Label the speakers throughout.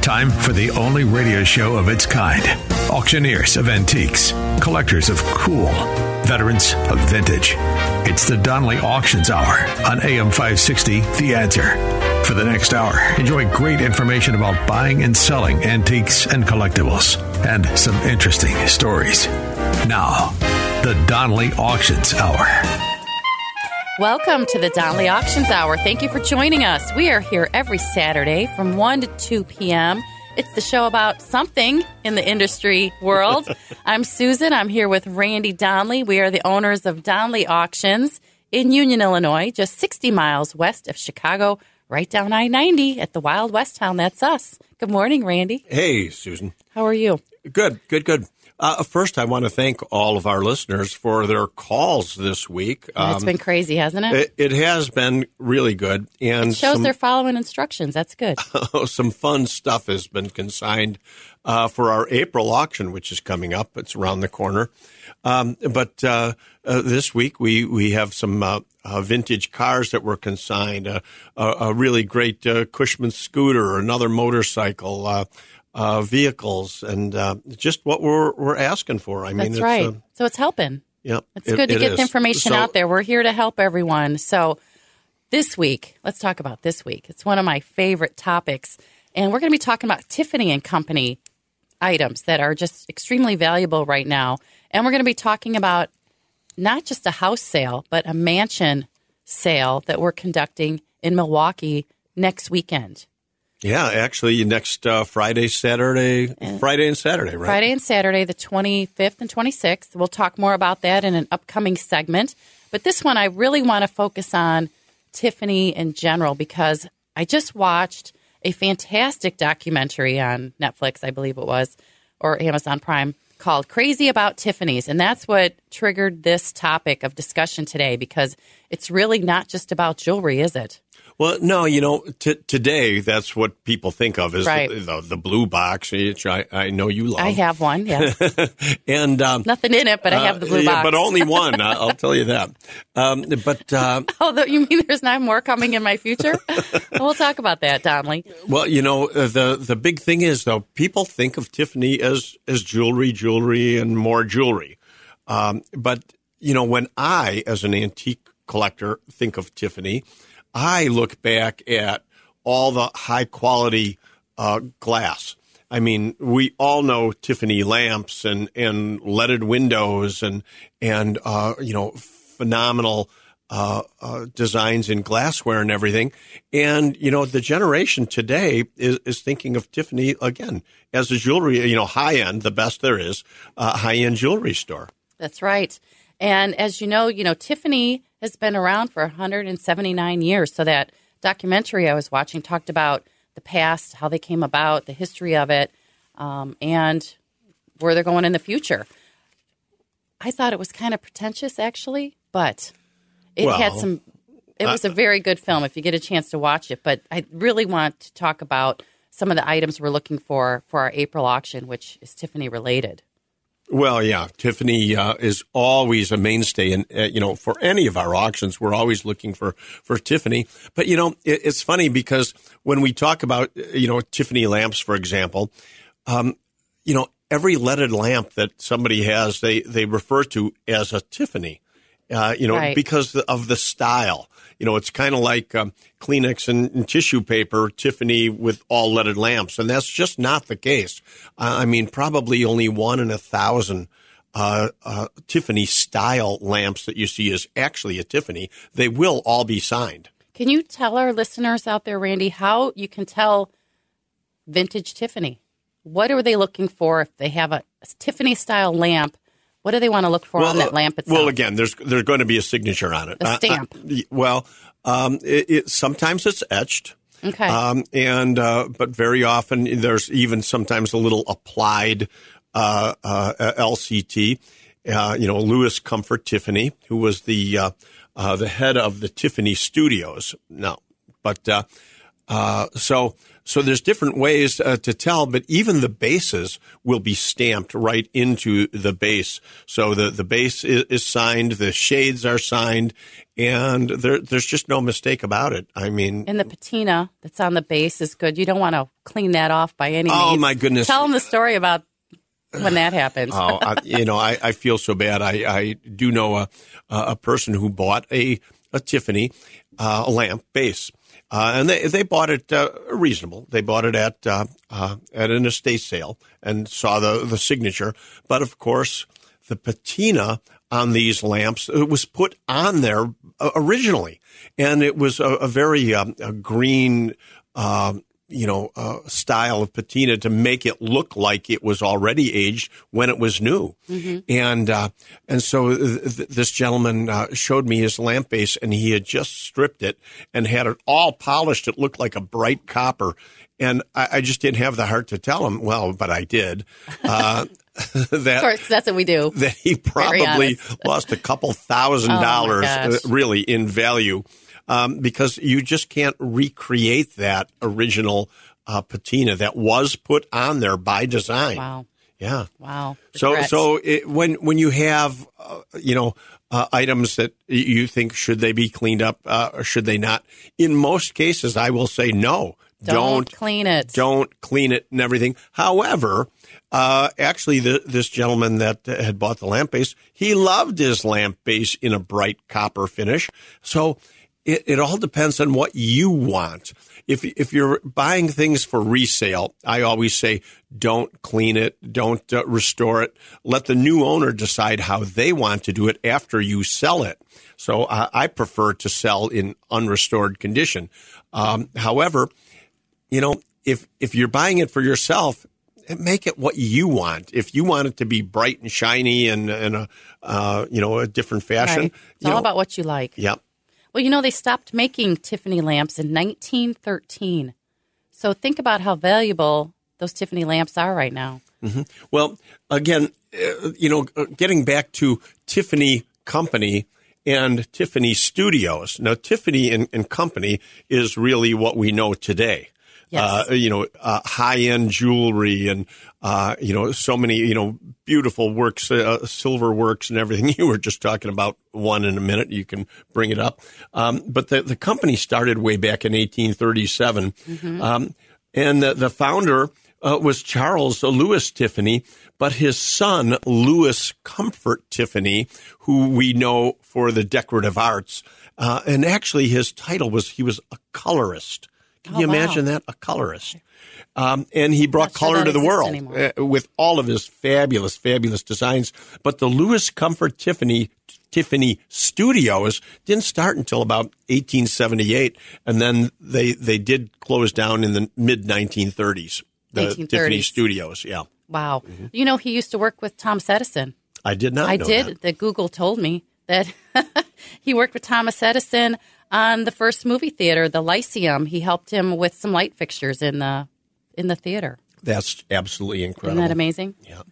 Speaker 1: Time for the only radio show of its kind. Auctioneers of antiques, collectors of cool, veterans of vintage. It's the Donley Auctions Hour on AM 560, The Answer. For the next hour, enjoy great information about buying and selling antiques and collectibles, and some interesting stories. Now, the Donley Auctions Hour.
Speaker 2: Welcome to the Donley Auctions Hour. Thank you for joining us. We are here every Saturday from 1 to 2 p.m. It's the show about something in the industry world. I'm Susan. I'm here with Randy Donley. We are the owners of Donley Auctions in Union, Illinois, just 60 miles west of Chicago, right down I 90 at the Wild West town. That's us. Good morning, Randy.
Speaker 3: Hey, Susan.
Speaker 2: How are you?
Speaker 3: Good, good, good. Uh, first, I want to thank all of our listeners for their calls this week.
Speaker 2: Um, it's been crazy, hasn't it?
Speaker 3: it? It, has been really good, and
Speaker 2: it shows some, they're following instructions. That's good.
Speaker 3: some fun stuff has been consigned uh, for our April auction, which is coming up. It's around the corner. Um, but uh, uh this week we we have some uh, uh, vintage cars that were consigned. a, a, really great Cushman scooter, another motorcycle uh, vehicles and uh, just what we're we're asking for. I
Speaker 2: mean,
Speaker 3: that's
Speaker 2: right. Uh, so it's helping.
Speaker 3: Yeah,
Speaker 2: it's it, good to it get is. the information so, out there. We're here to help everyone. So this week, let's talk about this week. It's one of my favorite topics, and we're going to be talking about Tiffany and Company items that are just extremely valuable right now. And we're going to be talking about not just a house sale, but a mansion sale that we're conducting in Milwaukee next weekend.
Speaker 3: Yeah, actually, next uh, Friday, Saturday, Friday and Saturday, right?
Speaker 2: Friday and Saturday, the 25th and 26th. We'll talk more about that in an upcoming segment. But this one, I really want to focus on Tiffany in general because I just watched a fantastic documentary on Netflix, I believe it was, or Amazon Prime, called Crazy About Tiffany's. And that's what triggered this topic of discussion today because it's really not just about jewelry, is it?
Speaker 3: Well, no, you know, t- today that's what people think of as
Speaker 2: right.
Speaker 3: the, the, the, blue box, which I, I know you love.
Speaker 2: I have one, yes.
Speaker 3: and um,
Speaker 2: nothing in it, but I have the blue
Speaker 3: uh,
Speaker 2: box.
Speaker 3: Yeah, but only one. I'll tell you that. Um, but uh,
Speaker 2: oh, you mean there's not more coming in my future? we'll talk about that, Donley.
Speaker 3: Well, you know, uh, the the big thing is though, people think of Tiffany as as jewelry, jewelry, and more jewelry. Um, but you know, when I, as an antique collector, think of Tiffany. I look back at all the high quality uh, glass. I mean, we all know Tiffany lamps and, and leaded windows and and uh, you know phenomenal uh, uh, designs in glassware and everything. And you know, the generation today is, is thinking of Tiffany again as a jewelry, you know, high end, the best there is, uh, high end jewelry store.
Speaker 2: That's right. And as you know, you know, Tiffany has been around for 179 years. So that documentary I was watching talked about the past, how they came about, the history of it, um, and where they're going in the future. I thought it was kind of pretentious, actually, but it well, had some. It was a very good film if you get a chance to watch it. But I really want to talk about some of the items we're looking for for our April auction, which is Tiffany related.
Speaker 3: Well, yeah, Tiffany uh, is always a mainstay, and uh, you know, for any of our auctions, we're always looking for for Tiffany. But you know, it, it's funny because when we talk about you know Tiffany lamps, for example, um, you know, every leaded lamp that somebody has, they they refer to as a Tiffany. Uh, you know,
Speaker 2: right.
Speaker 3: because of the style. You know, it's kind of like um, Kleenex and, and, tissue paper, Tiffany with all leaded lamps, and that's just not the case. I mean, probably only one in a thousand uh, uh, Tiffany style lamps that you see is actually a Tiffany. They will all be signed.
Speaker 2: Can you tell our listeners out there, Randy, how you can tell vintage Tiffany? What are they looking for if they have a Tiffany style lamp? What do they want to look for well, on that lamp itself?
Speaker 3: Well, again, there's there's going to be a signature on it.
Speaker 2: A stamp.
Speaker 3: Uh, uh, well, um, it, it, sometimes it's etched.
Speaker 2: Okay.
Speaker 3: Um, and uh, but very often there's even sometimes a little applied uh, uh, LCT. Uh, you know, Louis Comfort Tiffany, who was the uh, uh, the head of the Tiffany Studios. No, but uh, uh, so so there's different ways uh, to tell, but even the bases will be stamped right into the base. So the the base is, is signed, the shades are signed, and there, there's just no mistake about it. I mean,
Speaker 2: And the patina that's on the base is good. You don't want to clean that off by any
Speaker 3: Oh,
Speaker 2: means.
Speaker 3: Oh my goodness.
Speaker 2: Tell them the story about when that happened.
Speaker 3: oh, I, you know, I, I feel so bad. I, I do know a a person who bought a a Tiffany uh, lamp base, uh, and they they bought it uh, reasonable. They bought it at uh, uh, at an estate sale and saw the the signature, but of course the patina on these lamps it was put on there uh, originally, and it was a, a very um, a green. You know, uh, style of patina to make it look like it was already aged when it was new. And, uh, and so th- th- this gentleman, uh, showed me his lamp base and he had just stripped it and had it all polished. It looked like a bright copper. And I, I just didn't have the heart to tell him, well, but I did, uh,
Speaker 2: of course, that's what we do.
Speaker 3: that he probably lost a couple thousand
Speaker 2: Oh,
Speaker 3: dollars uh, really in value um, because you just can't recreate that original uh, patina that was put on there by design.
Speaker 2: Wow.
Speaker 3: Yeah.
Speaker 2: Wow.
Speaker 3: So
Speaker 2: Regret.
Speaker 3: so it, when when you have uh, you know uh, items that you think should they be cleaned up uh, or should they not? In most cases, I will say no.
Speaker 2: don't, clean it.
Speaker 3: Don't clean it and everything. However, uh, actually, the, this gentleman that had bought the lamp base, he loved his lamp base in a bright copper finish. So it, it all depends on what you want. If if you're buying things for resale, I always say don't clean it, don't uh, restore it. Let the new owner decide how they want to do it after you sell it. So uh, I prefer to sell in unrestored condition. Um, however, you know, if if you're buying it for yourself, make it what you want. If you want it to be bright and shiny and and a uh, you know a different fashion,
Speaker 2: Right. It's all
Speaker 3: know,
Speaker 2: about what you like.
Speaker 3: Yep.
Speaker 2: Well, you know, they stopped making Tiffany lamps in 1913. So think about how valuable those Tiffany lamps are right now.
Speaker 3: Well, again, uh, you know, uh, getting back to Tiffany Company and Tiffany Studios. Now, Tiffany and, and Company is really what we know today.
Speaker 2: Yes.
Speaker 3: Uh, you know, uh, high end jewelry and, uh, you know, so many, you know, beautiful works, uh, silver works and everything. You were just talking about one in a minute. You can bring it up. Um, but the, the company started way back in 1837. Um, and the, the founder uh, was Charles Lewis Tiffany, but his son, Louis Comfort Tiffany, who we know for the decorative arts. Uh, and actually, his title was he was a colorist. Can
Speaker 2: Oh,
Speaker 3: you
Speaker 2: wow.
Speaker 3: imagine that? A colorist. Um, and he brought
Speaker 2: sure
Speaker 3: color
Speaker 2: that
Speaker 3: to the world
Speaker 2: anymore.
Speaker 3: uh, with all of his fabulous, fabulous designs. But the Louis Comfort Tiffany Tiffany Studios didn't start until about 1878, and then they they did close down in the mid 1930s. The
Speaker 2: 1930s.
Speaker 3: Tiffany Studios, yeah.
Speaker 2: Wow. You know, he used to work with Thomas Edison.
Speaker 3: I did not.
Speaker 2: I
Speaker 3: know
Speaker 2: did.
Speaker 3: that.
Speaker 2: That Google told me that he worked with Thomas Edison on the first movie theater, the Lyceum. He helped him with some light fixtures in the in the theater.
Speaker 3: That's absolutely incredible.
Speaker 2: Isn't that amazing?
Speaker 3: Yeah,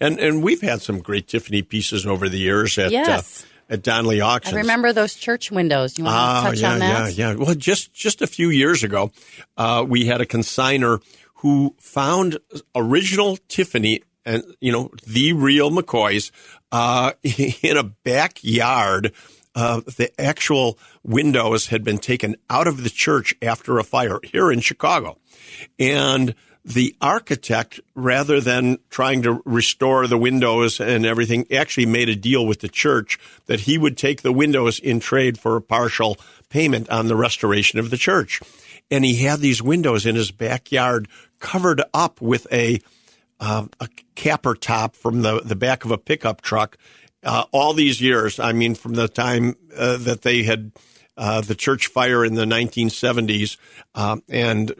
Speaker 3: and and we've had some great Tiffany pieces over the years at
Speaker 2: Yes.
Speaker 3: uh, at Donley
Speaker 2: I remember those church windows. You want
Speaker 3: Ah,
Speaker 2: to touch
Speaker 3: yeah,
Speaker 2: on that?
Speaker 3: yeah, yeah. Well, just just a few years ago, uh, we had a consigner who found original Tiffany and you know the real McCoys uh, in a backyard. Uh, the actual windows had been taken out of the church after a fire here in Chicago, and the architect, rather than trying to restore the windows and everything, actually made a deal with the church that he would take the windows in trade for a partial payment on the restoration of the church. And he had these windows in his backyard covered up with a uh, a capper top from the, the back of a pickup truck. Uh, all these years, I mean, from the time uh, that they had uh, the church fire in the 1970s, um, and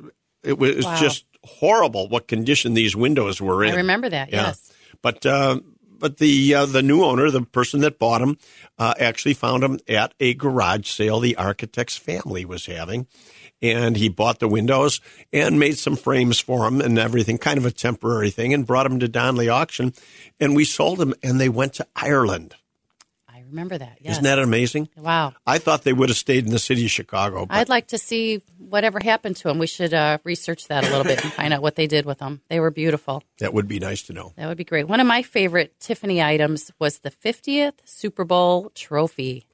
Speaker 3: it was
Speaker 2: Wow.
Speaker 3: just horrible what condition these windows were in.
Speaker 2: I remember that.
Speaker 3: Yeah.
Speaker 2: Yes.
Speaker 3: But uh, but the uh, the new owner, the person that bought them, uh, actually found them at a garage sale the architect's family was having, and he bought the windows and made some frames for them and everything, kind of a temporary thing, and brought them to Donley auction, and we sold them, and they went to Ireland.
Speaker 2: I remember that. Yes.
Speaker 3: Isn't that amazing?
Speaker 2: Wow.
Speaker 3: I thought they would have stayed in the city of Chicago. But
Speaker 2: I'd like to see whatever happened to them. We should uh, research that a little bit and find out what they did with them. They were beautiful.
Speaker 3: that would be nice to know.
Speaker 2: That would be great. One of my favorite Tiffany items was the 50th Super Bowl trophy.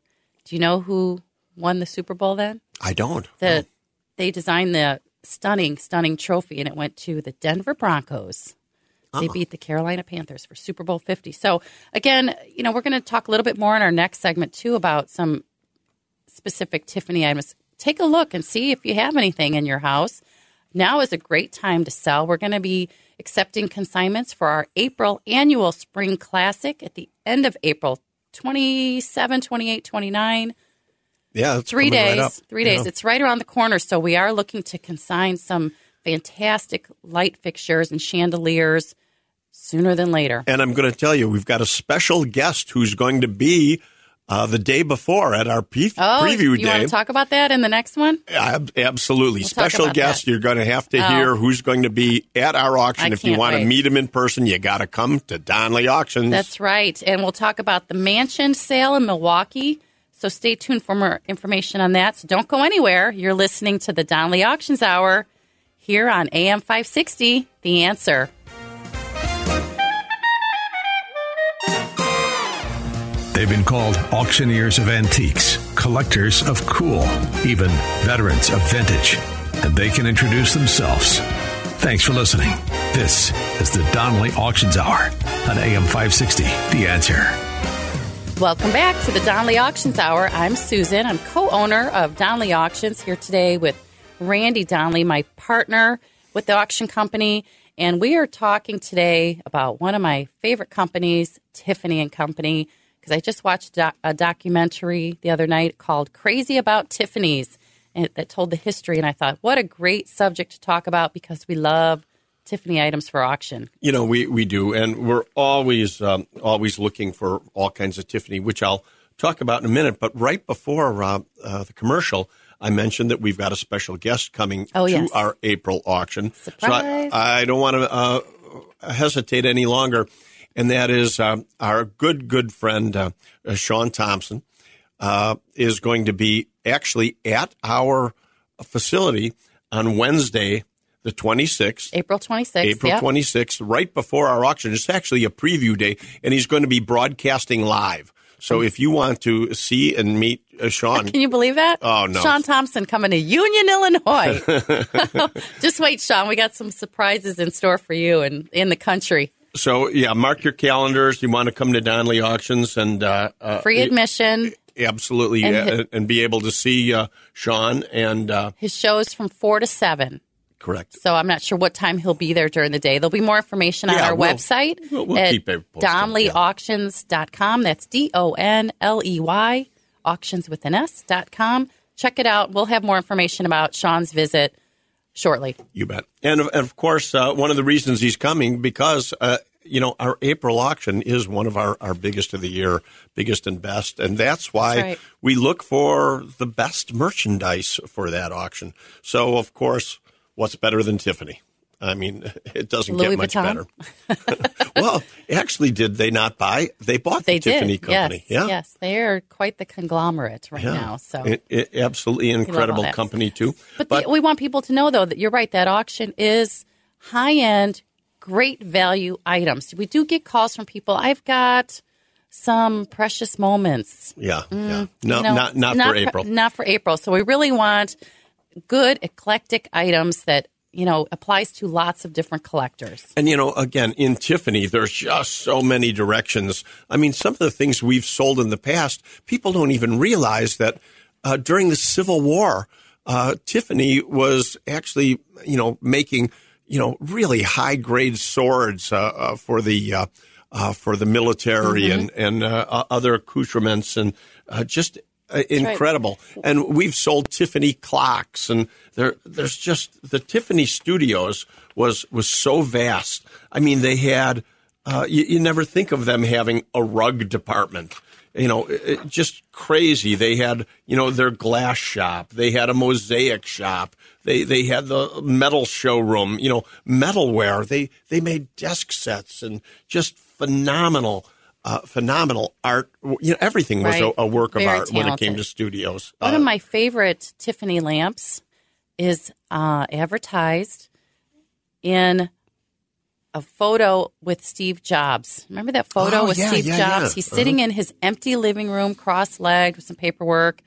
Speaker 2: Do you know who won the Super Bowl then?
Speaker 3: I don't.
Speaker 2: The they designed the stunning, stunning trophy, and it went to the Denver Broncos. They uh-huh. beat the Carolina Panthers for Super Bowl 50. So, again, you know, we're going to talk a little bit more in our next segment, too, about some specific Tiffany items. Take a look and see if you have anything in your house. Now is a great time to sell. We're going to be accepting consignments for our April annual Spring Classic at the end of April 27, 28, 29
Speaker 3: Yeah,
Speaker 2: three
Speaker 3: coming right
Speaker 2: days.
Speaker 3: up.
Speaker 2: three days. It's right around the corner. So we are looking to consign some fantastic light fixtures and chandeliers sooner than later.
Speaker 3: And I'm going to tell you, we've got a special guest who's going to be uh, the day before at our
Speaker 2: Oh,
Speaker 3: preview
Speaker 2: you want
Speaker 3: day.
Speaker 2: to talk about that in the next one?
Speaker 3: Ab- absolutely.
Speaker 2: talk
Speaker 3: Special guest.
Speaker 2: that.
Speaker 3: You're going to have to
Speaker 2: Oh.
Speaker 3: hear who's going to be at our auction.
Speaker 2: I
Speaker 3: if you want to meet him in person, you got to come to Donley Auctions.
Speaker 2: That's right. And we'll talk about the mansion sale in Milwaukee. So stay tuned for more information on that. So don't go anywhere. You're listening to the Donley Auctions Hour here on AM 560, The Answer.
Speaker 1: They've been called auctioneers of antiques, collectors of cool, even veterans of vintage. And they can introduce themselves. Thanks for listening. This is the Donley Auctions Hour on AM 560. The answer.
Speaker 2: Welcome back to the Donley Auctions Hour. I'm Susan. I'm co owner of Donley Auctions here today with Randy Donley, my partner with the auction company. And we are talking today about one of my favorite companies, Tiffany and Company, because I just watched a documentary the other night called Crazy About Tiffany's that told the history. And I thought, what a great subject to talk about because we love Tiffany items for auction.
Speaker 3: You know, we, we do, and we're always um, always looking for all kinds of Tiffany, which I'll talk about in a minute. But right before uh, uh, the commercial, I mentioned that we've got a special guest coming
Speaker 2: Oh,
Speaker 3: to
Speaker 2: yes.
Speaker 3: our April auction.
Speaker 2: Surprise.
Speaker 3: So I, I don't want to uh, hesitate any longer, and that is uh, our good good friend uh, uh, Sean Thompson uh, is going to be actually at our facility on Wednesday, the twenty sixth.
Speaker 2: April 26th.
Speaker 3: April
Speaker 2: yep.
Speaker 3: 26th, right before our auction. It's actually a preview day, and he's going to be broadcasting live. So if you want to see and meet uh, Sean,
Speaker 2: Can you believe that?
Speaker 3: Oh, no.
Speaker 2: Sean Thompson coming to Union, Illinois. Just wait, Sean. We got some surprises in store for you and in the country.
Speaker 3: so yeah, mark your calendars. You want to come to Donley Auctions and uh, uh,
Speaker 2: Free admission.
Speaker 3: absolutely,
Speaker 2: And
Speaker 3: and, and be able to see uh, Sean. And uh,
Speaker 2: His show is from 4 to 7.
Speaker 3: Correct.
Speaker 2: So I'm not sure what time he'll be there during the day. There'll be more information on
Speaker 3: Yeah,
Speaker 2: our
Speaker 3: we'll-
Speaker 2: website
Speaker 3: we'll- we'll
Speaker 2: at
Speaker 3: keep
Speaker 2: donleyauctions.com. That's D O N L E Y, auctions with an S dot com. Check it out. We'll have more information about Sean's visit shortly.
Speaker 3: You bet. And of, and of course, uh, one of the reasons he's coming because uh, you know our April auction is one of our, our biggest of the year, biggest and best, and that's why
Speaker 2: That's right.
Speaker 3: we look for the best merchandise for that auction. So of course, what's better than Tiffany? I mean, it doesn't
Speaker 2: Louis
Speaker 3: get much
Speaker 2: Vuitton?
Speaker 3: better. well, actually, did they not buy? They bought
Speaker 2: They
Speaker 3: the Tiffany company.
Speaker 2: Yes.
Speaker 3: yeah.
Speaker 2: Yes. They are quite the conglomerate right
Speaker 3: Yeah.
Speaker 2: now. So
Speaker 3: It- it- absolutely incredible company too.
Speaker 2: But, the, we want people to know, though, that you're right. That auction is high end, great value items. We do get calls from people. I've got some precious moments.
Speaker 3: yeah, yeah. No,
Speaker 2: Mm, You know,
Speaker 3: not not, for April.
Speaker 2: Not for April. So we really want good, eclectic items that you know applies to lots of different collectors.
Speaker 3: And you know, again, in Tiffany, there's just so many directions. I mean, some of the things we've sold in the past, people don't even realize that uh, during the Civil War, uh, Tiffany was actually, you know, making, you know, really high grade swords uh, uh, for the uh, uh, for the military and and uh, other accoutrements and uh, just. Uh, incredible, and we've sold Tiffany clocks, and there, there's just the Tiffany Studios was was so vast. I mean, they had uh, you, you never think of them having a rug department, you know, it, it- just crazy. They had, you know, their glass shop. They had a mosaic shop. They they had the metal showroom. You know, metalware. They they made desk sets and just phenomenal. Uh, phenomenal art. You know, everything was
Speaker 2: Right.
Speaker 3: a, a work of
Speaker 2: Very
Speaker 3: art when it came to studios.
Speaker 2: One
Speaker 3: Uh,
Speaker 2: of my favorite Tiffany lamps is uh, advertised in a photo with Steve Jobs. Remember that photo
Speaker 3: Oh,
Speaker 2: with
Speaker 3: yeah,
Speaker 2: Steve
Speaker 3: yeah,
Speaker 2: Jobs?
Speaker 3: yeah.
Speaker 2: He's sitting in his empty living room, cross-legged with some paperwork,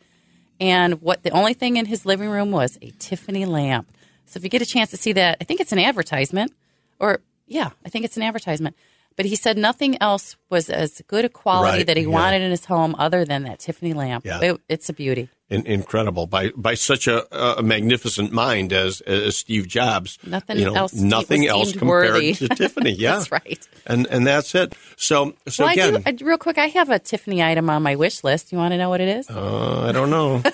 Speaker 2: and what the only thing in his living room was a Tiffany lamp. So if you get a chance to see that, I think it's an advertisement, or yeah, I think it's an advertisement. But he said nothing else was as good a quality
Speaker 3: Right,
Speaker 2: that he
Speaker 3: yeah.
Speaker 2: wanted in his home other than that Tiffany lamp.
Speaker 3: Yeah.
Speaker 2: It- it's a beauty.
Speaker 3: in, incredible by by such a, a magnificent mind as, as Steve Jobs.
Speaker 2: Nothing
Speaker 3: you know,
Speaker 2: else
Speaker 3: Nothing else compared
Speaker 2: worthy.
Speaker 3: to Tiffany. Yeah,
Speaker 2: That's right.
Speaker 3: And and that's it. So so
Speaker 2: well,
Speaker 3: again,
Speaker 2: I do, I, real quick, I have a Tiffany item on my wish list. You want to know what it is?
Speaker 3: uh, I don't know.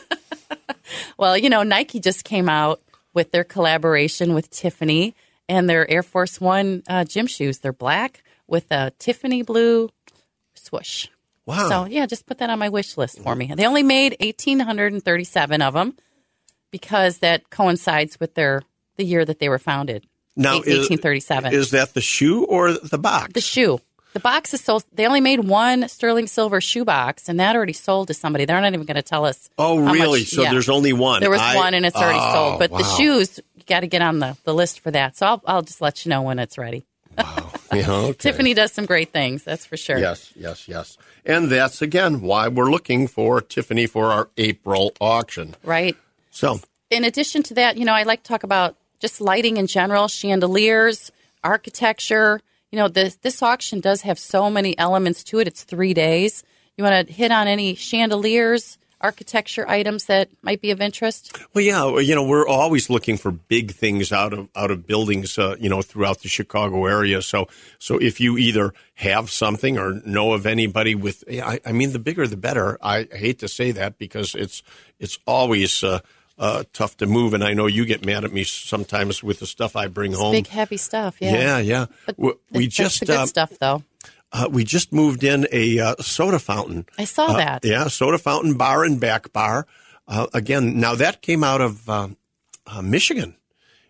Speaker 2: Well, you know, Nike just came out with their collaboration with Tiffany and their Air Force One uh, gym shoes. They're black with a Tiffany blue swoosh.
Speaker 3: Wow.
Speaker 2: So, yeah, just put that on my wish list for me. They only made 1,837 of them because that coincides with their the year that they were founded.
Speaker 3: Now,
Speaker 2: Eight-
Speaker 3: is-
Speaker 2: 1837.
Speaker 3: Is that the shoe or the box?
Speaker 2: The shoe. The box is sold. They only made one sterling silver shoe box, and that already sold to somebody. They're not even going to tell us.
Speaker 3: oh, really?
Speaker 2: much-
Speaker 3: so
Speaker 2: yeah.
Speaker 3: there's only one.
Speaker 2: There was
Speaker 3: I-
Speaker 2: one, and it's already
Speaker 3: Oh,
Speaker 2: sold. But the shoes, you got to get on the, the list for that. So I'll, I'll just let you know when it's ready.
Speaker 3: Yeah, okay.
Speaker 2: Tiffany does some great things, that's for sure.
Speaker 3: Yes, yes, yes. And that's again why we're looking for Tiffany for our April auction.
Speaker 2: Right.
Speaker 3: So
Speaker 2: In addition to that, you know, I like to talk about just lighting in general, chandeliers, architecture. You know, this this auction does have so many elements to it. It's three days. You want to hit on any chandeliers, architecture items that might be of interest?
Speaker 3: Well, yeah, you know, we're always looking for big things out of out of buildings, uh, you know, throughout the Chicago area. So, so if you either have something or know of anybody with, I, I mean, the bigger the better. I hate to say that because it's it's always uh, uh, tough to move, and I know you get mad at me sometimes with the stuff I bring home.
Speaker 2: Big heavy stuff. Yeah.
Speaker 3: yeah, yeah.
Speaker 2: But
Speaker 3: we, we just
Speaker 2: good
Speaker 3: uh,
Speaker 2: stuff, though.
Speaker 3: Uh, we just moved in a uh, soda fountain.
Speaker 2: I saw
Speaker 3: Uh,
Speaker 2: that.
Speaker 3: Yeah, soda fountain bar and back bar. Uh, again, now that came out of uh, uh, Michigan.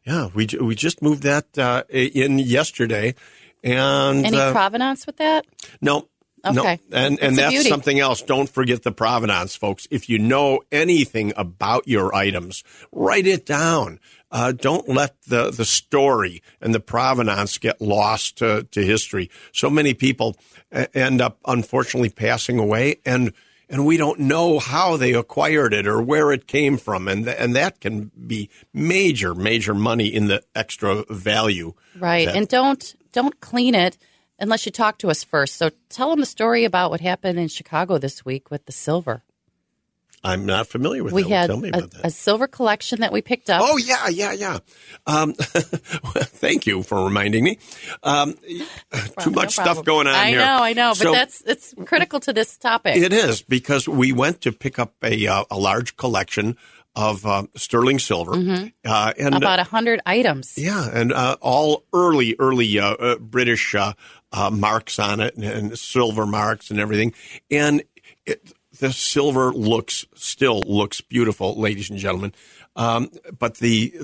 Speaker 3: Yeah, we we just moved that uh, in yesterday, and
Speaker 2: Any provenance with that?
Speaker 3: no. No,
Speaker 2: Okay.
Speaker 3: and and
Speaker 2: a
Speaker 3: that's something else. Don't forget the provenance, folks. If you know anything about your items, write it down. Uh, don't let the the story and the provenance get lost to, to history. So many people end up unfortunately passing away, and and we don't know how they acquired it or where it came from, and th- and that can be major major money in the extra value.
Speaker 2: Right.
Speaker 3: that-
Speaker 2: And don't don't clean it unless you talk to us first. So tell them the story about what happened in Chicago this week with the silver.
Speaker 3: I'm not familiar with
Speaker 2: We
Speaker 3: that.
Speaker 2: had
Speaker 3: Tell me
Speaker 2: a,
Speaker 3: about that.
Speaker 2: a silver collection that we picked up.
Speaker 3: Oh yeah, yeah, yeah. Um, thank you for reminding me. Um, too
Speaker 2: No
Speaker 3: much stuff going on
Speaker 2: I
Speaker 3: here.
Speaker 2: know, I know, but
Speaker 3: So
Speaker 2: that's it's critical to this topic.
Speaker 3: it is because we went to pick up a uh, a large collection of uh, sterling silver, uh, and
Speaker 2: Mm-hmm. about a hundred items.
Speaker 3: yeah, and uh, all early, early uh, uh, British uh, marks on it and, and silver marks and everything. And it, the silver looks still looks beautiful, ladies and gentlemen. Um, but the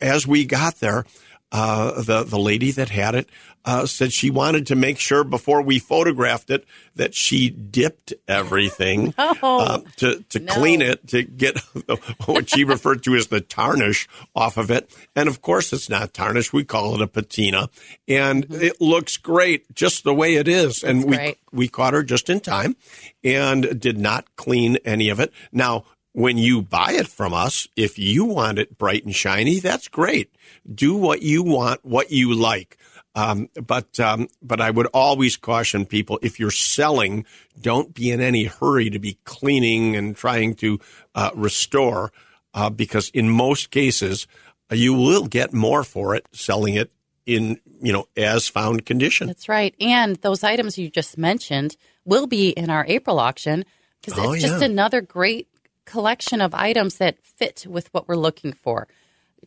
Speaker 3: as we got there, uh, the the lady that had it uh, said she wanted to make sure before we photographed it that she dipped everything uh, to to
Speaker 2: No.
Speaker 3: clean it to get what she referred to as the tarnish off of it. And of course, it's not tarnish. We call it a patina, and it looks great just the way it is. and we
Speaker 2: great.
Speaker 3: we caught her just in time, and did not clean any of it. Now. When you buy it from us, if you want it bright and shiny, that's great. Do what you want, what you like. Um, but um, but I would always caution people if you're selling, don't be in any hurry to be cleaning and trying to uh, restore, uh, because in most cases uh, you will get more for it selling it in you know as found condition.
Speaker 2: That's right. And those items you just mentioned will be in our April auction because
Speaker 3: Oh,
Speaker 2: it's just
Speaker 3: yeah.
Speaker 2: another great collection of items that fit with what we're looking for.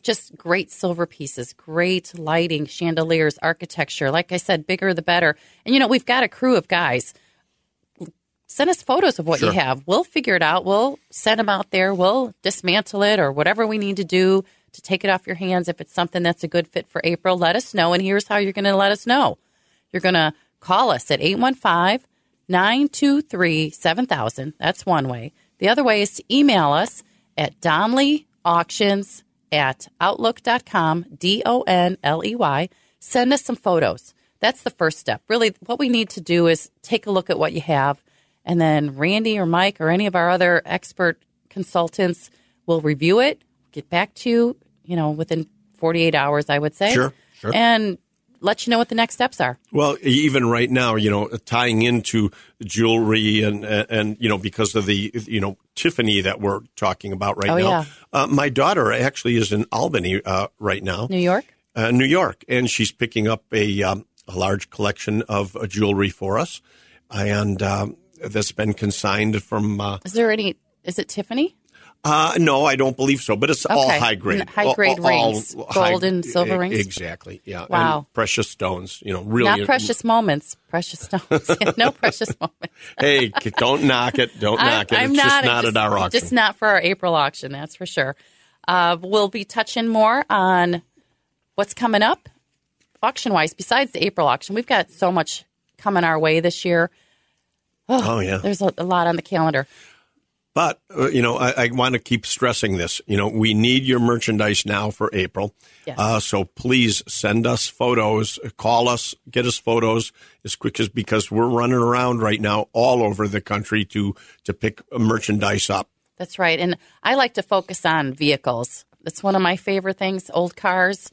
Speaker 2: Just great silver pieces, great lighting, chandeliers, architecture. Like I said, bigger the better. And you know, we've got a crew of guys send us photos of what
Speaker 3: Sure.
Speaker 2: you have. We'll figure it out. We'll send them out there. We'll dismantle it or whatever we need to do to take it off your hands. If it's something that's a good fit for April, let us know. And here's how you're going to let us know. You're going to call us at 815 923 7000. That's one way. The other way is to email us at donleyauctions at outlook.com, D O N L E Y. Send us some photos. That's the first step. Really, what we need to do is take a look at what you have, and then Randy or Mike or any of our other expert consultants will review it, get back to you, you know, within 48 hours, I would say.
Speaker 3: Sure, sure.
Speaker 2: And let you know what the next steps are.
Speaker 3: Well, even right now, you know, tying into jewelry and and, and you know because of the you know Tiffany that we're talking about right
Speaker 2: Oh,
Speaker 3: now.
Speaker 2: yeah.
Speaker 3: Uh, my daughter actually is in Albany uh, right now,
Speaker 2: New York?
Speaker 3: uh, New York, and she's picking up a um, a large collection of uh, jewelry for us, and um, that's been consigned from. Uh,
Speaker 2: Is there any, is it Tiffany?
Speaker 3: Uh, no, I don't believe so, but it's all high grade,
Speaker 2: High grade
Speaker 3: All- all
Speaker 2: rings.
Speaker 3: high-
Speaker 2: Gold and silver rings?
Speaker 3: Exactly, yeah.
Speaker 2: Wow.
Speaker 3: and precious stones, you know, really
Speaker 2: Not precious moments, precious stones. no precious moments.
Speaker 3: hey, don't knock it. Don't knock it. it's just not at our auction.
Speaker 2: Just not for our April auction, that's for sure. Uh, we'll be touching more on what's coming up auction wise. Besides the April auction, we've got so much coming our way this year.
Speaker 3: oh yeah.
Speaker 2: There's a, a lot on the calendar.
Speaker 3: But uh, you know, I, I want to keep stressing this. You know, we need your merchandise now for April.
Speaker 2: Yes.
Speaker 3: Uh, so please send us photos, call us, get us photos as quick as because we're running around right now all over the country to to pick merchandise up.
Speaker 2: That's right. And I like to focus on vehicles. That's one of my favorite things. Old cars,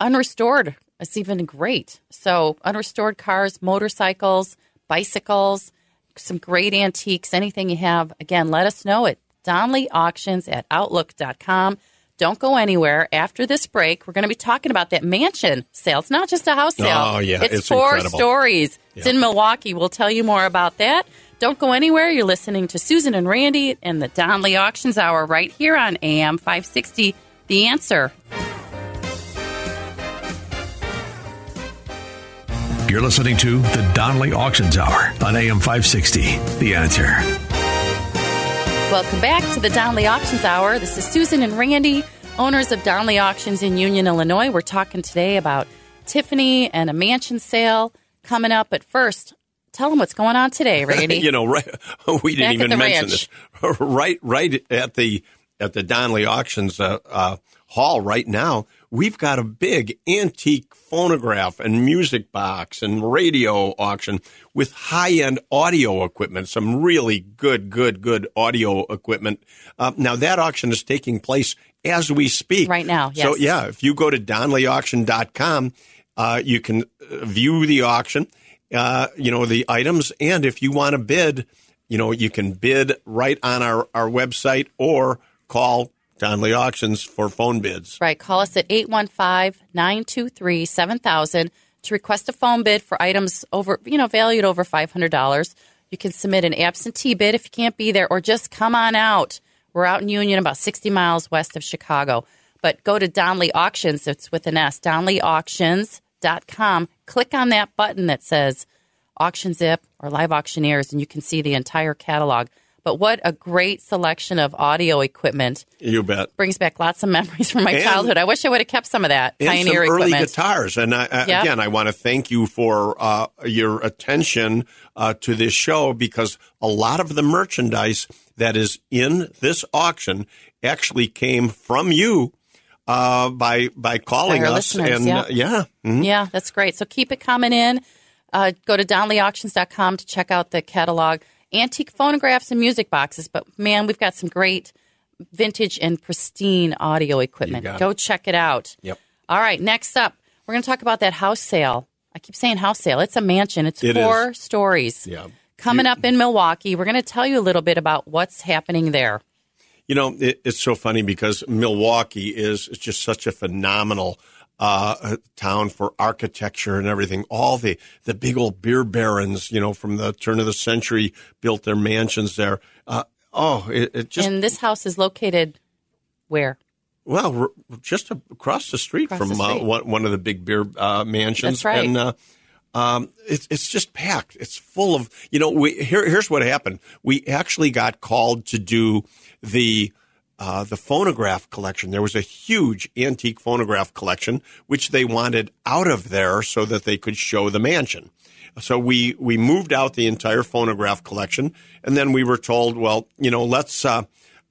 Speaker 2: unrestored. It's even great. So, unrestored cars, motorcycles, bicycles, some great antiques, anything you have. Again, let us know at Donley Auctions at Outlook.com. Don't go anywhere. After this break, we're going to be talking about that mansion sale. It's not just a house sale.
Speaker 3: Oh, yeah.
Speaker 2: It's,
Speaker 3: It's
Speaker 2: four
Speaker 3: incredible.
Speaker 2: stories. It's in Milwaukee. We'll tell you more about that. Don't go anywhere. You're listening to Susan and Randy and the Donley Auctions Hour right here on AM 560. The answer.
Speaker 1: You're listening to the Donley Auctions Hour on AM 560. The answer.
Speaker 2: Welcome back to the Donley Auctions Hour. This is Susan and Randy, owners of Donley Auctions in Union, Illinois. We're talking today about Tiffany and a mansion sale coming up. But first, tell them what's going on today, Randy.
Speaker 3: you know, right? We didn't
Speaker 2: Back
Speaker 3: even mention
Speaker 2: ranch.
Speaker 3: this. right, right at the at the Donley Auctions uh, uh, hall right now. We've got a big antique phonograph and music box and radio auction with high end audio equipment. Some really good, good, good audio equipment. Uh, now that auction is taking place as we speak
Speaker 2: Right now,
Speaker 3: So yeah, if you go to DonleyAuction.com, uh, you can uh, view the auction, uh, you know, the items. And if you want to bid, you know, you can bid right on our, our website or call Donley Auctions for phone bids.
Speaker 2: Right. Call us at 815 923 7000 to request a phone bid for items over, you know, valued over $500. You can submit an absentee bid if you can't be there, or just come on out. We're out in Union, about 60 miles west of Chicago. But go to Donley Auctions, it's with an S, DonleyAuctions.com. Click on that button that says Auction Zip or Live Auctioneers, and you can see the entire catalog. But what a great selection of audio equipment
Speaker 3: You bet.
Speaker 2: brings back lots of memories from my
Speaker 3: And-
Speaker 2: childhood. I wish I would have kept some of that
Speaker 3: And
Speaker 2: pioneer
Speaker 3: some early
Speaker 2: equipment.
Speaker 3: guitars. And I, I,
Speaker 2: Yep.
Speaker 3: again, I want to thank you for uh, your attention uh, to this show because a lot of the merchandise that is in this auction actually came from you uh, by by calling
Speaker 2: By
Speaker 3: us. and
Speaker 2: yeah.
Speaker 3: uh, yeah, mhm.
Speaker 2: Yeah, that's great. So keep it coming in. Uh, go to DonleyAuctions.com to check out the catalog. Antique phonographs and music boxes. But man, we've got some great vintage and pristine audio equipment. Go check it out.
Speaker 3: Yep.
Speaker 2: All right, next up, we're going to talk about that house sale. I keep saying house sale. It's a mansion. It's
Speaker 3: It
Speaker 2: four
Speaker 3: is.
Speaker 2: stories.
Speaker 3: Yeah.
Speaker 2: Coming up in Milwaukee. We're going to tell you a little bit about what's happening there.
Speaker 3: You know, it, it's so funny because Milwaukee is is just such a phenomenal uh, town for architecture and everything. All the the big old beer barons, you know, from the turn of the century, built their mansions there. Uh, oh, it, it just
Speaker 2: and this house is located where?
Speaker 3: well, just across the street
Speaker 2: Across
Speaker 3: from
Speaker 2: the
Speaker 3: Uh, one, one of the big beer uh, mansions.
Speaker 2: That's right.
Speaker 3: And uh, Um, it's it's just packed. It's full of you know. We here here's what happened. We actually got called to do the uh, the phonograph collection. There was a huge antique phonograph collection which they wanted out of there so that they could show the mansion. So we we moved out the entire phonograph collection, and then we were told, well, you know, let's uh,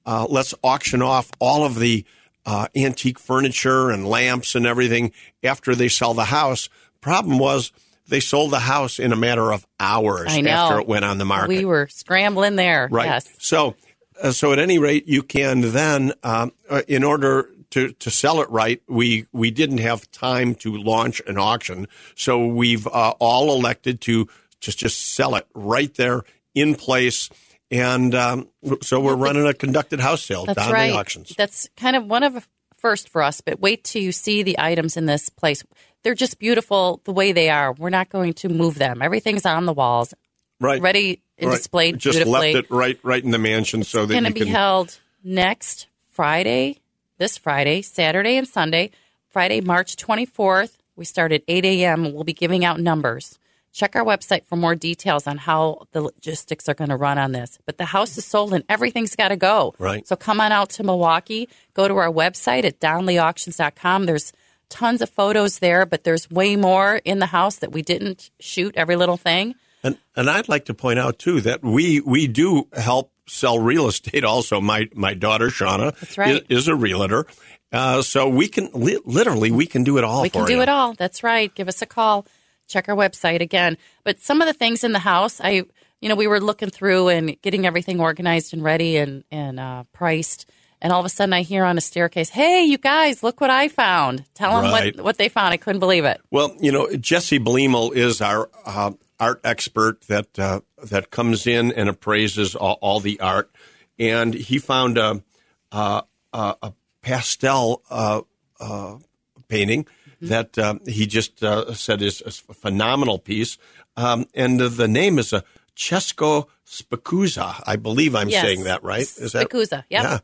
Speaker 3: uh, let's auction off all of the uh, antique furniture and lamps and everything after they sell the house. Problem was they sold the house in a matter of hours after it went on the market.
Speaker 2: We were scrambling there.
Speaker 3: Right.
Speaker 2: Yes.
Speaker 3: So, uh, so at any rate, you can then, um, uh, in order to, to sell it right, we we didn't have time to launch an auction, so we've uh, all elected to just just sell it right there in place, and um, so we're running a conducted house sale
Speaker 2: That's
Speaker 3: down
Speaker 2: right.
Speaker 3: the auctions.
Speaker 2: That's kind of one of a first for us, but wait till you see the items in this place. They're just beautiful the way they are. We're not going to move them. Everything's on the walls,
Speaker 3: right,
Speaker 2: ready and
Speaker 3: Right.
Speaker 2: displayed
Speaker 3: Just
Speaker 2: beautifully.
Speaker 3: left it right right in the mansion so that
Speaker 2: going to be
Speaker 3: can.
Speaker 2: held next Friday, this Friday, Saturday, and Sunday. Friday, March 24th, we start at 8 a.m. We'll be giving out numbers. Check our website for more details on how the logistics are going to run on this. But the house is sold and everything's got to go.
Speaker 3: Right.
Speaker 2: So come on out to Milwaukee. Go to our website at donleyauctions.com. There's tons of photos there, but there's way more in the house that we didn't shoot every little thing.
Speaker 3: And and I'd like to point out too that we we do help sell real estate. Also, my my daughter Shauna
Speaker 2: right.
Speaker 3: is, is a realtor, uh, so we can li- literally we can do it all.
Speaker 2: We can do
Speaker 3: you.
Speaker 2: it all. That's right. Give us a call. Check our website again. But some of the things in the house, I, you know, we were looking through and getting everything organized and ready and and uh, priced. And all of a sudden, I hear on a staircase, "Hey, you guys, look what I found!" Tell them
Speaker 3: Right.
Speaker 2: what what they found. I couldn't believe it.
Speaker 3: Well, you know, Jesse Bleemel is our uh, art expert that uh, that comes in and appraises all, all the art, and he found a a, a, a pastel uh, uh, painting that uh, he just uh, said is a phenomenal piece, um, and the name is a Cesco Spicuzza. I believe I'm
Speaker 2: Yes.
Speaker 3: saying that right. Is that
Speaker 2: Spicuzza, yep.
Speaker 3: Yeah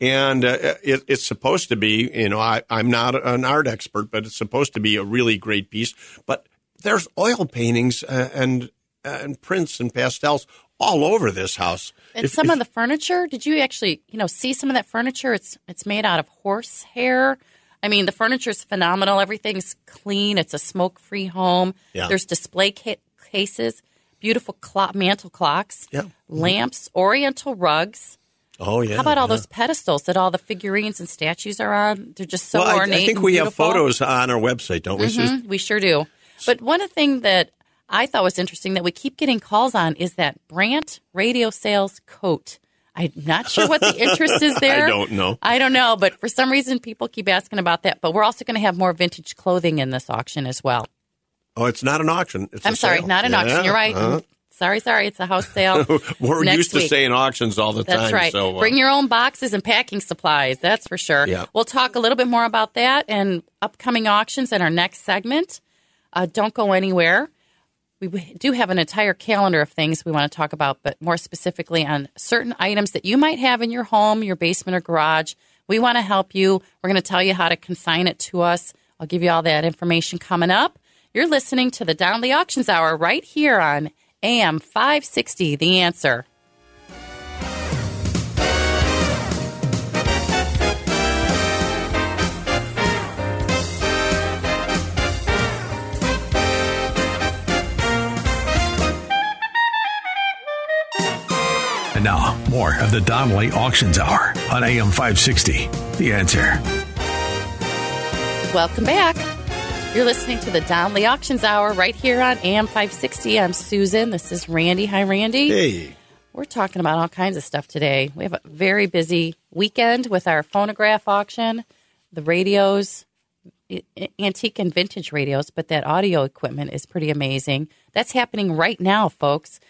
Speaker 3: and uh, it, it's supposed to be you know I, i'm not an art expert but it's supposed to be a really great piece but there's oil paintings uh, and and prints and pastels all over this house
Speaker 2: And
Speaker 3: If-
Speaker 2: some
Speaker 3: if-
Speaker 2: of the furniture, did you actually, you know, see some of that furniture? It's it's made out of horse hair. I mean, the furniture is phenomenal. Everything's clean. It's a smoke-free home.
Speaker 3: Yeah.
Speaker 2: There's display ca- cases, beautiful clock, mantle clocks,
Speaker 3: Yeah.
Speaker 2: lamps, Oriental rugs.
Speaker 3: oh yeah
Speaker 2: How about all
Speaker 3: yeah.
Speaker 2: those pedestals that all the figurines and statues are on? They're just so
Speaker 3: well, I-
Speaker 2: ornate.
Speaker 3: I, think
Speaker 2: and
Speaker 3: we have photos on our website don't we?
Speaker 2: Mhm, we sure do. But one of the thing that I thought was interesting that we keep getting calls on is that Brant radio sales coat. I'm not sure what the interest is there.
Speaker 3: I don't know.
Speaker 2: I don't know, but for some reason people keep asking about that. But we're also going to have more vintage clothing in this auction as well.
Speaker 3: oh it's not an auction it's
Speaker 2: I'm sorry,
Speaker 3: sale.
Speaker 2: not an auction. You're right.
Speaker 3: uh-huh.
Speaker 2: Sorry, sorry. It's a house sale.
Speaker 3: we're used to
Speaker 2: week.
Speaker 3: saying auctions all the time.
Speaker 2: That's
Speaker 3: time
Speaker 2: right.
Speaker 3: so uh,
Speaker 2: Bring your own boxes and packing supplies. That's for sure.
Speaker 3: Yeah.
Speaker 2: We'll talk a little bit more about that and upcoming auctions in our next segment. Uh, don't go anywhere. We do have an entire calendar of things we want to talk about, but more specifically on certain items that you might have in your home, your basement, or garage. We want to help you. We're going to tell you how to consign it to us. I'll give you all that information coming up. You're listening to the Donley Auctions Hour right here on AM 560, The Answer.
Speaker 1: And now, more of the Donley Auctions Hour on AM 560. The answer.
Speaker 2: Welcome back. You're listening to the Donley Auctions Hour right here on AM 560. I'm Susan. This is Randy. Hi, Randy.
Speaker 3: hey
Speaker 2: We're talking about all kinds of stuff today. We have a very busy weekend with our phonograph auction, the radios, i- i- antique and vintage radios, but that audio equipment is pretty amazing. That's happening right now, folks.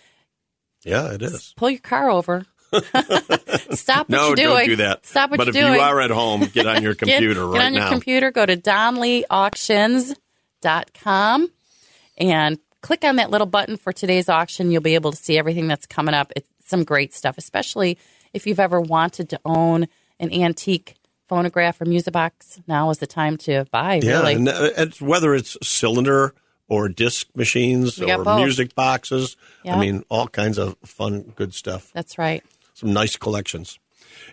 Speaker 3: Yeah it is
Speaker 2: Pull your car over. Stop what
Speaker 3: no
Speaker 2: you're doing.
Speaker 3: don't do that
Speaker 2: Stop what
Speaker 3: but
Speaker 2: you're
Speaker 3: if you are at home get on your computer
Speaker 2: get,
Speaker 3: right
Speaker 2: on your
Speaker 3: now
Speaker 2: computer, go to donleyauctions.com and click on that little button for today's auction. You'll be able to see everything that's coming up. It's some great stuff, especially if you've ever wanted to own an antique phonograph or music box. Now is the time to buy,
Speaker 3: Yeah,
Speaker 2: really.
Speaker 3: and uh, it's, whether it's cylinder or disc machines
Speaker 2: We
Speaker 3: or music boxes.
Speaker 2: Yeah.
Speaker 3: I mean, all kinds of fun, good stuff.
Speaker 2: That's right.
Speaker 3: Some nice collections.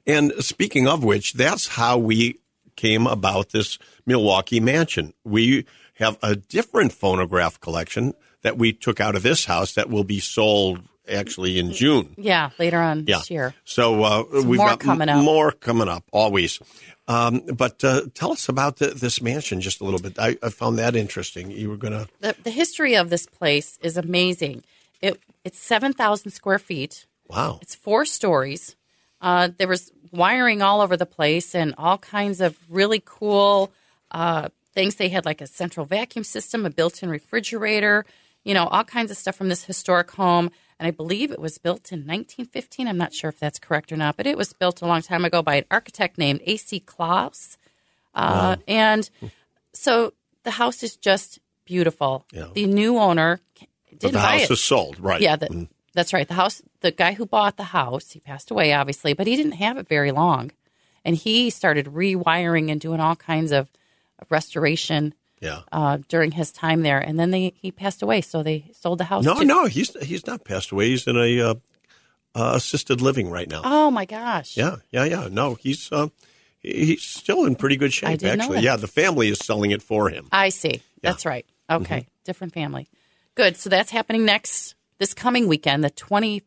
Speaker 3: And speaking of which, that's how we came about this Milwaukee mansion. We have a different phonograph collection that we took out of this house that will be sold actually in June.
Speaker 2: Yeah, later on
Speaker 3: Yeah.
Speaker 2: this year.
Speaker 3: So uh, we've
Speaker 2: more
Speaker 3: got m-
Speaker 2: coming up.
Speaker 3: more coming up always. Um, but uh, tell us about the, this mansion just a little bit. I, I found that interesting. You were going to.
Speaker 2: The, the history of this place is amazing. It it's seven thousand square feet.
Speaker 3: Wow.
Speaker 2: It's four stories. Uh, there was wiring all over the place and all kinds of really cool uh, things. They had like a central vacuum system, a built-in refrigerator, you know, all kinds of stuff from this historic home. And I believe it was built in 1915. I'm not sure if that's correct or not, but it was built a long time ago by an architect named A.C. Clas. Uh, And so the house is just beautiful.
Speaker 3: Yeah.
Speaker 2: The new owner didn't
Speaker 3: the
Speaker 2: buy
Speaker 3: house
Speaker 2: it.
Speaker 3: is sold, right?
Speaker 2: Yeah, the, that's right. The house, the guy who bought the house, he passed away, obviously, but he didn't have it very long, and he started rewiring and doing all kinds of restoration
Speaker 3: yeah.
Speaker 2: uh, during his time there. And then they he passed away, so they sold the house.
Speaker 3: No,
Speaker 2: to-
Speaker 3: no, he's he's not passed away. He's in a uh, uh, assisted living right now.
Speaker 2: Oh my gosh!
Speaker 3: Yeah, yeah, yeah. No, he's uh, he's still in pretty good shape. actually, yeah. The family is selling it for him.
Speaker 2: I see. That's right. Okay, different family. Good. So that's happening next this coming weekend, the twenty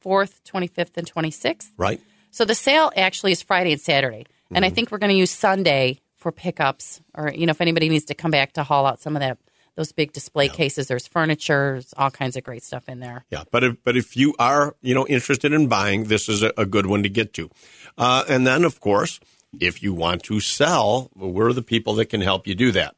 Speaker 2: fourth, twenty fifth, and twenty sixth.
Speaker 3: Right.
Speaker 2: So the sale actually is Friday and Saturday, and I think we're going to use Sunday for pickups, or you know, if anybody needs to come back to haul out some of that those big display cases. There's furniture, there's all kinds of great stuff in there.
Speaker 3: Yeah, but if but if you are you know interested in buying, this is a, a good one to get to. Uh, and then of course, if you want to sell, we're the people that can help you do that.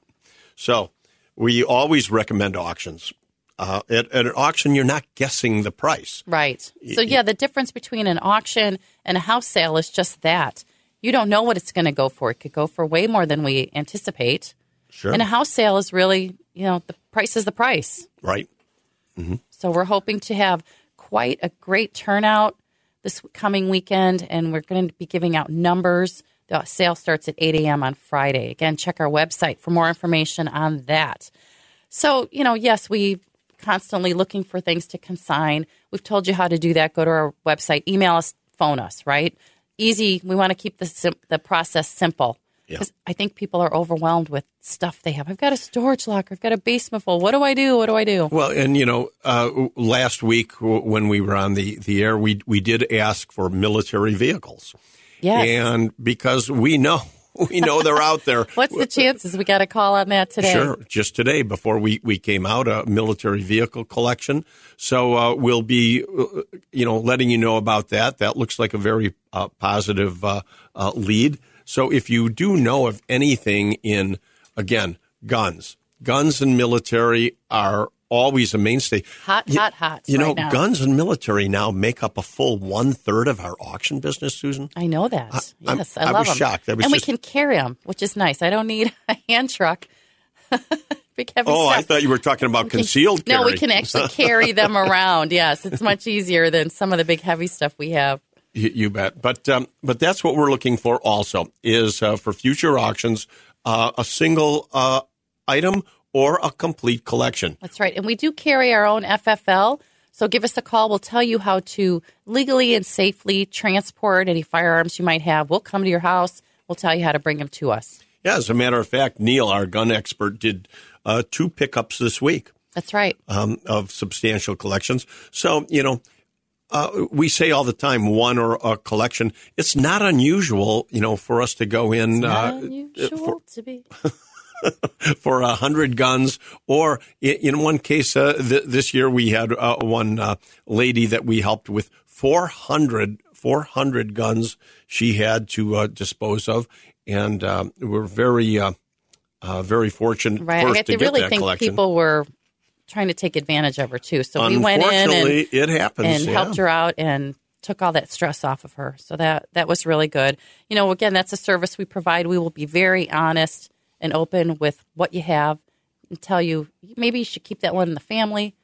Speaker 3: So we always recommend auctions. Uh, at, at an auction, you're not guessing the price.
Speaker 2: Right. So yeah, the difference between an auction and a house sale is just that. You don't know what it's going to go for. It could go for way more than we anticipate.
Speaker 3: Sure.
Speaker 2: And a house sale is really, you know, the price is the price.
Speaker 3: right. Mm-hmm.
Speaker 2: So we're hoping to have quite a great turnout this coming weekend, and we're going to be giving out numbers. The sale starts at 8 a.m. on Friday. Again, check our website for more information on that. So, you know, yes, we constantly looking for things to consign. We've told you how to do that. Go to our website, email us, phone us, right? Easy. We want to keep the, sim- the process simple.
Speaker 3: Yeah.
Speaker 2: Because I think people are overwhelmed with stuff they have. I've got a storage locker. I've got a basement full. What do I do? What do I do?
Speaker 3: Well, and you know, uh, last week when we were on the, the air, we we did ask for military vehicles,
Speaker 2: Yes.
Speaker 3: and because we know we know they're out there.
Speaker 2: What's the chances we got a call on that today?
Speaker 3: Sure. Just today, before we, we came out, a military vehicle collection. So uh, we'll be, uh, you know, letting you know about that. That looks like a very uh, positive uh, uh, lead. So if you do know of anything in, again, guns, guns and military are always a mainstay.
Speaker 2: Hot,
Speaker 3: You-
Speaker 2: hot, hot.
Speaker 3: You know,
Speaker 2: right now.
Speaker 3: guns and military now make up a full one third of our auction business, Susan.
Speaker 2: I know that.
Speaker 3: I'm-
Speaker 2: yes,
Speaker 3: I
Speaker 2: I love
Speaker 3: was
Speaker 2: them.
Speaker 3: shocked. I was
Speaker 2: and
Speaker 3: just-
Speaker 2: we can carry them, which is nice. I don't need a hand truck. Big heavy
Speaker 3: Oh,
Speaker 2: stuff.
Speaker 3: I thought you were talking about concealed carry.
Speaker 2: No, we can actually carry them around. Yes, it's much easier than some of the big heavy stuff we have.
Speaker 3: You, you bet. But um, but that's what we're looking for. Also, is uh, for future auctions uh, a single uh, item or a complete collection.
Speaker 2: That's right. And we do carry our own FFL. So give us a call. We'll tell you how to legally and safely transport any firearms you might have. We'll come to your house. We'll tell you how to bring them to us.
Speaker 3: Yeah, as a matter of fact, Neil, our gun expert, did uh, two pickups this week
Speaker 2: That's right.
Speaker 3: um, of substantial collections. So you know. Uh, we say all the time one or a collection. It's not unusual, you know, for us to go in
Speaker 2: Not
Speaker 3: uh,
Speaker 2: unusual to be.
Speaker 3: for a hundred guns, or in one case uh, th- this year we had uh, one uh, lady that we helped with 400, 400 guns she had to uh, dispose of, and um, we're very, uh, uh, very fortunate
Speaker 2: Right. I
Speaker 3: to
Speaker 2: really think
Speaker 3: collection.
Speaker 2: people were trying to take advantage of her too. So we went in and,
Speaker 3: it happens
Speaker 2: and
Speaker 3: yeah.
Speaker 2: helped her out and took all that stress off of her. So that that was really good. You know, again, that's a service we provide. We will be very honest and open with what you have and tell you maybe you should keep that one in the family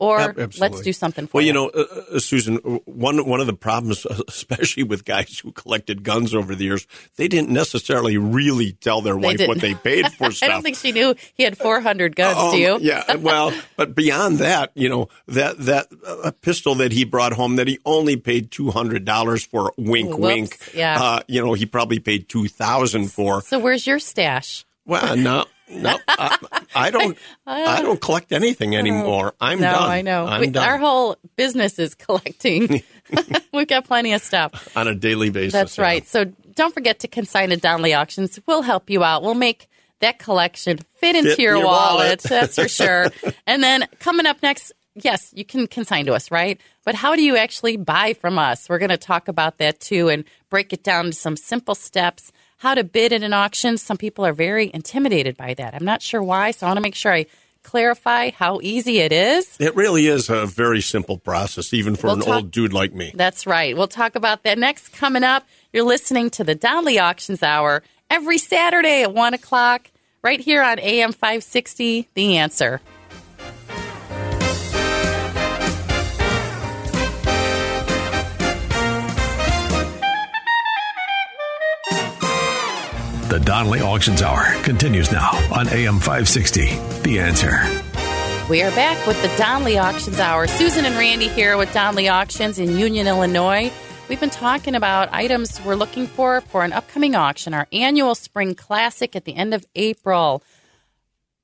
Speaker 2: or
Speaker 3: Yep,
Speaker 2: let's do something for
Speaker 3: Well,
Speaker 2: you.
Speaker 3: you know, uh, uh, Susan, uh, one one of the problems, uh, especially with guys who collected guns over the years, they didn't necessarily really tell their wife what
Speaker 2: didn't.
Speaker 3: they paid for stuff.
Speaker 2: I don't think she knew he had 400 guns,
Speaker 3: Um,
Speaker 2: do you?
Speaker 3: Yeah, well, but beyond that, you know, that that uh, pistol that he brought home that he only paid two hundred dollars for, wink,
Speaker 2: Whoops,
Speaker 3: wink.
Speaker 2: yeah.
Speaker 3: Uh, you know, he probably paid two thousand for.
Speaker 2: So where's your stash?
Speaker 3: Well, no, no, I, I don't. Uh, I don't collect anything oh, anymore. I'm
Speaker 2: no,
Speaker 3: done.
Speaker 2: I know.
Speaker 3: I'm
Speaker 2: We-
Speaker 3: done
Speaker 2: Our whole business is collecting. We've got plenty of stuff.
Speaker 3: on a daily basis.
Speaker 2: That's
Speaker 3: yeah.
Speaker 2: right. So don't forget to consign to Donley Auctions. We'll help you out. We'll make that collection fit into
Speaker 3: Fit
Speaker 2: your,
Speaker 3: your
Speaker 2: wallet.
Speaker 3: wallet.
Speaker 2: That's for sure. and then coming up next, yes, you can consign to us, right? But how do you actually buy from us? We're going to talk about that too and break it down to some simple steps. How to bid at an auction. Some people are very intimidated by that. I'm not sure why, so I want to make sure I clarify how easy it is.
Speaker 3: It really is a very simple process, even for
Speaker 2: We'll
Speaker 3: an
Speaker 2: talk-
Speaker 3: old dude like me.
Speaker 2: That's right. We'll talk about that next coming up. You're listening to the Donley Auctions Hour every Saturday at 1 o'clock, right here on AM 560, The Answer.
Speaker 1: The Donley Auctions Hour continues now on AM 560. The answer.
Speaker 2: We are back with the Donley Auctions Hour. Susan and Randy here with Donley Auctions in Union, Illinois. We've been talking about items we're looking for for an upcoming auction, our annual spring classic at the end of April.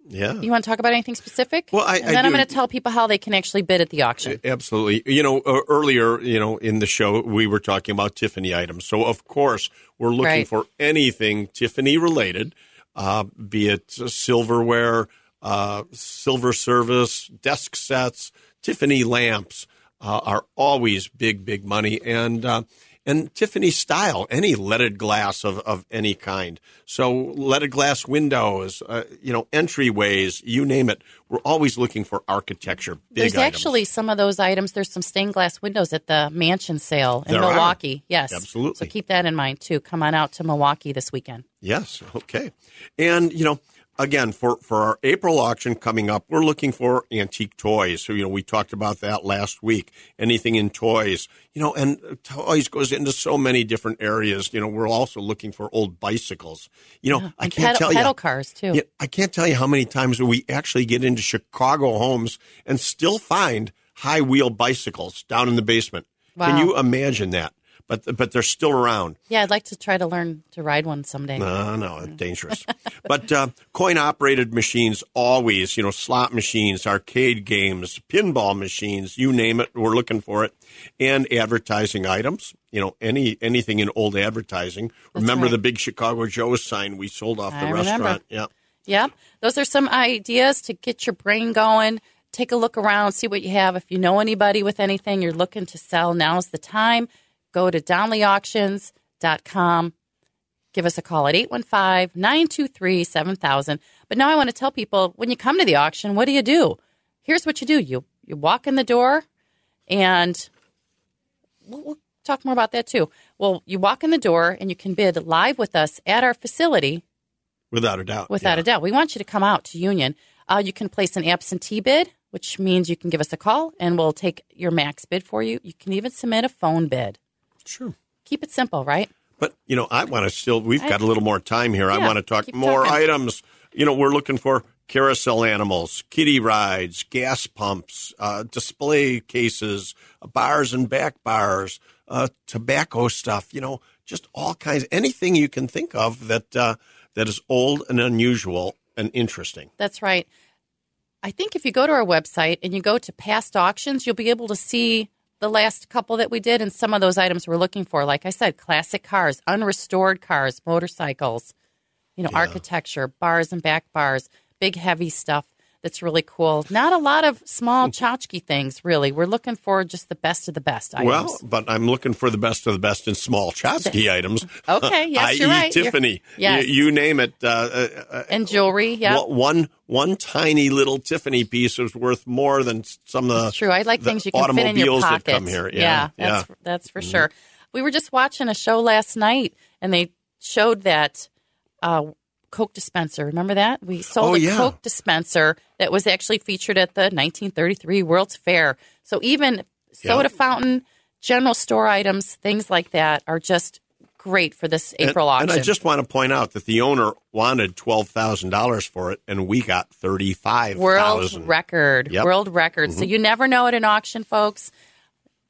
Speaker 3: Yeah.
Speaker 2: You want to talk about anything specific?
Speaker 3: Well, I-
Speaker 2: and
Speaker 3: I
Speaker 2: then I'm going to tell people how they can actually bid at the auction.
Speaker 3: Absolutely. You know, uh, earlier, you know, in the show, we were talking about Tiffany items. So, of course, we're looking
Speaker 2: Right.
Speaker 3: for anything Tiffany related, uh, be it silverware, uh, silver service, desk sets, Tiffany lamps uh, are always big, big money. And, uh, and Tiffany style, any leaded glass of, of any kind. So leaded glass windows, uh, you know, entryways, you name it. We're always looking for architecture. Big
Speaker 2: There's
Speaker 3: items.
Speaker 2: actually some of those items. There's some stained glass windows at the mansion sale in
Speaker 3: There are.
Speaker 2: Milwaukee. Yes,
Speaker 3: Absolutely.
Speaker 2: So keep that in mind too. Come on out to Milwaukee this weekend.
Speaker 3: Yes. Okay. And you know, again, for for our April auction coming up, we're looking for antique toys. So you know, we talked about that last week. Anything in toys, you know, and toys goes into so many different areas. You know, we're also looking for old bicycles. You know, I can't
Speaker 2: pedal,
Speaker 3: tell you.
Speaker 2: pedal cars too.
Speaker 3: Yeah, I can't tell you how many times we actually get into Chicago homes and still find high wheel bicycles down in the basement. Can you imagine that? But but they're still around.
Speaker 2: Yeah, I'd like to try to learn to ride one someday.
Speaker 3: No, no, it's dangerous. but uh, coin operated machines always, you know, slot machines, arcade games, pinball machines, you name it, we're looking for it. And advertising items, you know, any anything in old advertising. remember
Speaker 2: right.
Speaker 3: the big Chicago Joe's sign we sold off the
Speaker 2: I remember.
Speaker 3: restaurant? Yeah.
Speaker 2: Yep. Those are some ideas to get your brain going. Take a look around, see what you have. If you know anybody with anything you're looking to sell, now's the time. Go to donleyauctions.com. Give us a call at 815 923 7000. But now I want to tell people when you come to the auction, what do you do? Here's what you do you, you walk in the door, and we'll, we'll talk more about that too. Well, you walk in the door and you can bid live with us at our facility
Speaker 3: Without a doubt.
Speaker 2: Without
Speaker 3: yeah.
Speaker 2: a doubt. We want you to come out to Union. Uh, you can place an absentee bid, which means you can give us a call and we'll take your max bid for you. You can even submit a phone bid.
Speaker 3: Sure.
Speaker 2: Keep it simple, right?
Speaker 3: But you know, I want to still. We've got a little more time here. I want to talk more
Speaker 2: talking.
Speaker 3: items. You know, we're looking for carousel animals, kiddie rides, gas pumps, uh, display cases, uh, bars and back bars, uh, tobacco stuff. You know, just all kinds. Anything you can think of that uh, that is old and unusual and interesting.
Speaker 2: That's right. I think if you go to our website and you go to past auctions, you'll be able to see the last couple that we did and some of those items we're looking for. Like I said, classic cars, unrestored cars, motorcycles, you know, architecture, bars and back bars, big heavy stuff that's really cool. Not a lot of small tchotchke things, really. We're looking for just the best of the best items.
Speaker 3: Well, but I'm looking for the best of the best in small tchotchke items.
Speaker 2: Okay, yes,
Speaker 3: i.e.
Speaker 2: you're right.
Speaker 3: Tiffany.
Speaker 2: yes.
Speaker 3: You, you name it. Uh, uh, uh,
Speaker 2: and jewelry, yeah.
Speaker 3: One- One tiny little Tiffany piece is worth more than some of the
Speaker 2: true. I like things you can fit in your
Speaker 3: automobiles
Speaker 2: pocket.
Speaker 3: that come here. Yeah,
Speaker 2: yeah,
Speaker 3: yeah.
Speaker 2: that's that's for sure. We were just watching a show last night, and they showed that uh, Coke dispenser. Remember that? We sold
Speaker 3: Oh,
Speaker 2: a
Speaker 3: yeah.
Speaker 2: Coke dispenser that was actually featured at the 1933 World's Fair. So even soda fountain, general store items, things like that are just great for this April
Speaker 3: and,
Speaker 2: auction.
Speaker 3: And I just want to point out that the owner wanted twelve thousand dollars for it, and we got thirty five
Speaker 2: World record.
Speaker 3: Yep.
Speaker 2: World record. So mm-hmm. you never know at an auction, folks.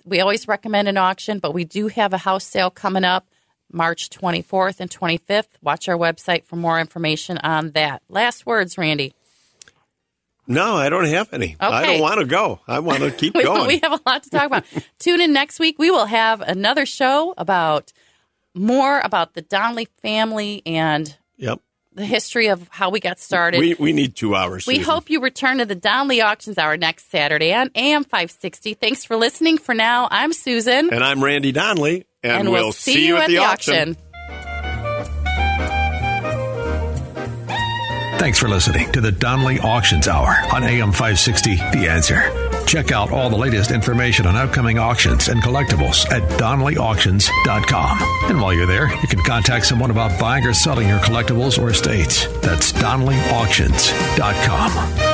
Speaker 2: We always recommend an auction, but we do have a house sale coming up March 24th and 25th. Watch our website for more information on that. Last words, Randy.
Speaker 3: No, I don't have any. I don't want to go. I want to keep
Speaker 2: We,
Speaker 3: going.
Speaker 2: we have a lot to talk about. Tune in next week. We will have another show about more about the Donley family and
Speaker 3: yep.
Speaker 2: the history of how we got started.
Speaker 3: We we need two hours.
Speaker 2: We
Speaker 3: Susan.
Speaker 2: hope you return to the Donley Auctions Hour next Saturday on AM 560. Thanks for listening. For now, I'm Susan,
Speaker 3: And I'm Randy Donley, and,
Speaker 2: and we'll, see you at the auction.
Speaker 1: Thanks for listening to the Donley Auctions Hour on AM 560 The Answer. Check out all the latest information on upcoming auctions and collectibles at DonleyAuctions.com. And while you're there, you can contact someone about buying or selling your collectibles or estates. That's DonleyAuctions.com.